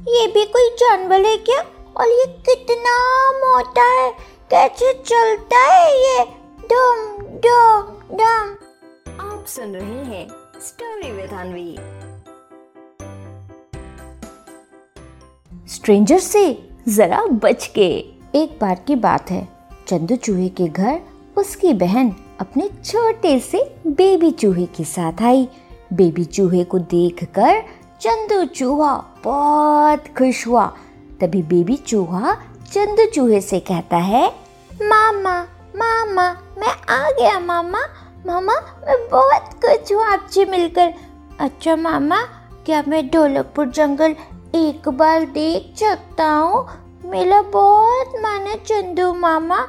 ये भी कोई जानवर है क्या? और ये कितना मोटा है? कैसे चलता है ये? डम डम डम। आप सुन रहे हैं स्टोरी विद अनवी स्ट्रेंजर से जरा बच के। एक बार की बात है। चंदू चूहे के घर उसकी बहन अपने छोटे से बेबी चूहे के साथ आई। बेबी चूहे को देखकर चंदू चूहा बहुत खुश हुआ। तभी बेबी चूहा चंदू चूहे से कहता है, मामा मामा, मैं आ गया, मामा। मामा, मैं बहुत खुश हूँ आपसे मिलकर। अच्छा मामा, क्या मैं ढोलकपुर जंगल एक बार देख सकता हूँ? मेरा बहुत मन है चंदू मामा,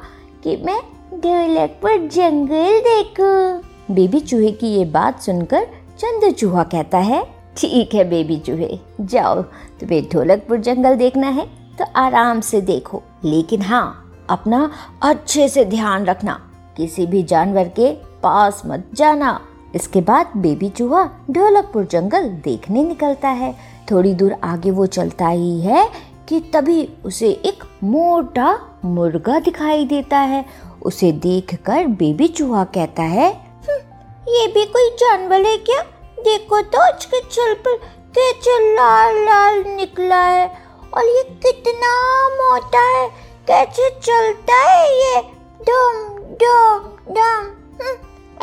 कि मैं ढोलकपुर जंगल देखूँ। बेबी चूहे की ये बात सुनकर चंदू चूहा कहता है ठीक है बेबी चूहे। जाओ तुम्हें ढोलकपुर जंगल देखना है तो आराम से देखो। लेकिन हाँ अपना अच्छे से ध्यान रखना। किसी भी जानवर के पास मत जाना। इसके बाद बेबी चूहा ढोलकपुर जंगल देखने निकलता है। थोड़ी दूर आगे वो चलता ही है कि तभी उसे एक मोटा मुर्गा दिखाई देता है। उसे देखकर बेबी चूहा कहता है "हम्म, ये भी कोई जानवर है क्या? देखो तो इसके चल पर कैसे लाल लाल निकला है और ये कितना मोटा है कैसे चलता है ये? डम डम डम। हम्म,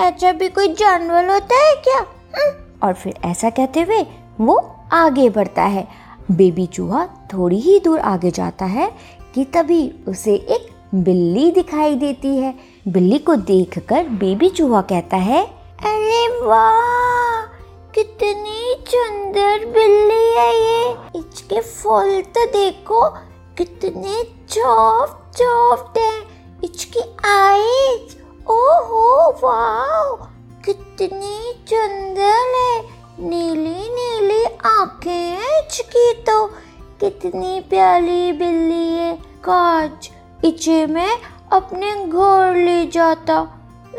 ऐसा भी कोई जानवर होता है क्या? हम्म, और फिर ऐसा कहते हुए वो आगे बढ़ता है। बेबी चूहा थोड़ी ही दूर आगे जाता है कि तभी उसे एक बिल्ली दिखाई देती है। बिल्ली को देखकर बेबी चूहा कहता है अरे वाह! कितनी सुंदर बिल्ली है ये। इसके फूल तो देखो, कितने सॉफ्ट सॉफ्ट हैं। इसकी आईज, ओहो वाह कितनी सुंदर है। नीली नीली आँखें हैं इसकी तो। कितनी प्यारी बिल्ली है। काज इसे मैं अपने घर ले जाता।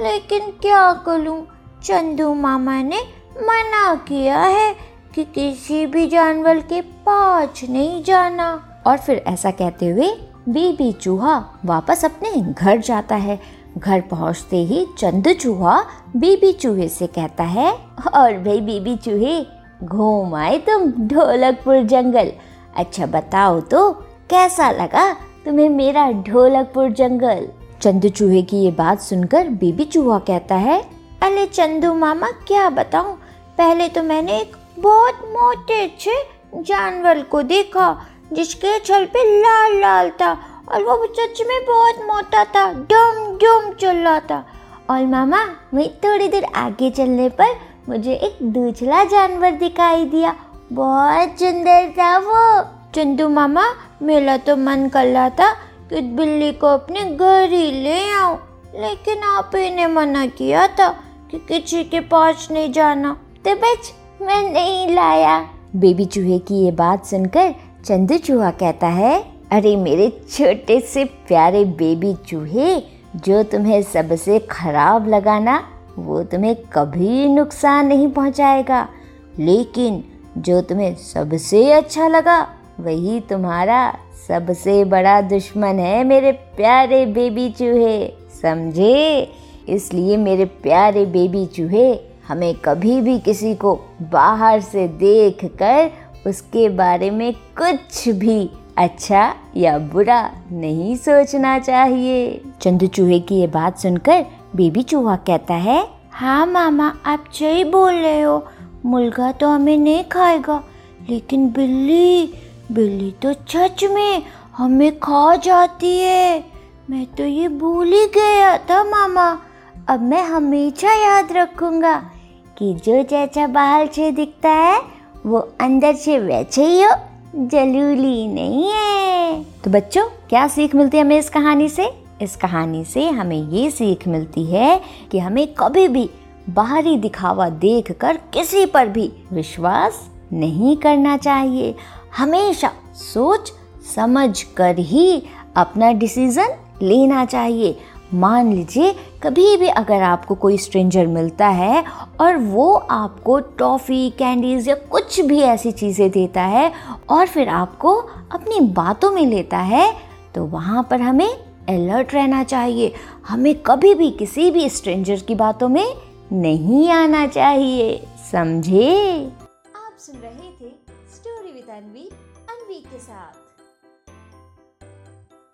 लेकिन क्या करूँ? चंदू मामा ने मना किया है कि किसी भी जानवर के पास नहीं जाना। और फिर ऐसा कहते हुए बीबी चूहा वापस अपने घर जाता है। घर पहुँचते ही चंदू चूहा बीबी चूहे से कहता है, और भाई बीबी चूहे, घूम आए तुम ढोलकपुर जंगल। अच्छा बताओ तो कैसा लगा तुम्हें मेरा ढोलकपुर जंगल? चंदू चूहे की ये बात सुनकर बीबी चूहा कहता है अरे चंदू मामा, क्या बताऊँ? पहले तो मैंने एक बहुत मोटे अच्छे जानवर को देखा, जिसके छल पे लाल लाल था और वो सच में बहुत मोटा था, डम डम चल रहा था। और मामा मैं थोड़ी देर आगे चलने पर मुझे एक दूसरा जानवर दिखाई दिया। बहुत सुंदर था वो। चंदू मामा, मेरा तो मन कर रहा था कि बिल्ली को अपने घर ही ले आऊँ, लेकिन आप ही ने मना किया था। कि किसी के पास नहीं जाना। तो बच मैं नहीं लाया। बेबी चूहे की ये बात सुनकर चंदू चूहा कहता है, अरे मेरे छोटे से प्यारे बेबी चूहे, जो तुम्हें सबसे खराब लगा ना वो तुम्हें कभी नुकसान नहीं पहुंचाएगा। लेकिन जो तुम्हें सबसे अच्छा लगा, वही तुम्हारा सबसे बड़ा दुश्मन है मेरे प्यारे बेबी चूहे। समझे? इसलिए मेरे प्यारे बेबी चूहे, हमें कभी भी किसी को बाहर से देख कर उसके बारे में कुछ भी अच्छा या बुरा नहीं सोचना चाहिए। चंदू चूहे की ये बात सुनकर बेबी चूहा कहता है हाँ मामा, आप सही बोल रहे हो। मुर्गा तो हमें नहीं खाएगा, लेकिन बिल्ली बिल्ली तो सच में हमें खा जाती है। मैं तो ये भूल ही गया था मामा। अब मैं हमेशा याद रखूँगा कि जो जैसा बाहर से दिखता है, वो अंदर से वैसे ही हो, जलूली नहीं है। तो बच्चों, क्या सीख मिलती है हमें इस कहानी से? इस कहानी से हमें ये सीख मिलती है कि हमें कभी भी बाहरी दिखावा देखकर किसी पर भी विश्वास नहीं करना चाहिए। हमेशा सोच समझ कर ही अपना डिसीज़न लेना चाहिए। मान लीजिए, कभी भी अगर आपको कोई स्ट्रेंजर मिलता है और वो आपको टॉफ़ी कैंडीज़ या कुछ भी ऐसी चीज़ें देता है और फिर आपको अपनी बातों में लेता है तो वहाँ पर हमें अलर्ट रहना चाहिए। हमें कभी भी किसी भी स्ट्रेंजर की बातों में नहीं आना चाहिए, समझे? आप सुन रहे थे स्टोरी विद अनवी अनवी के साथ।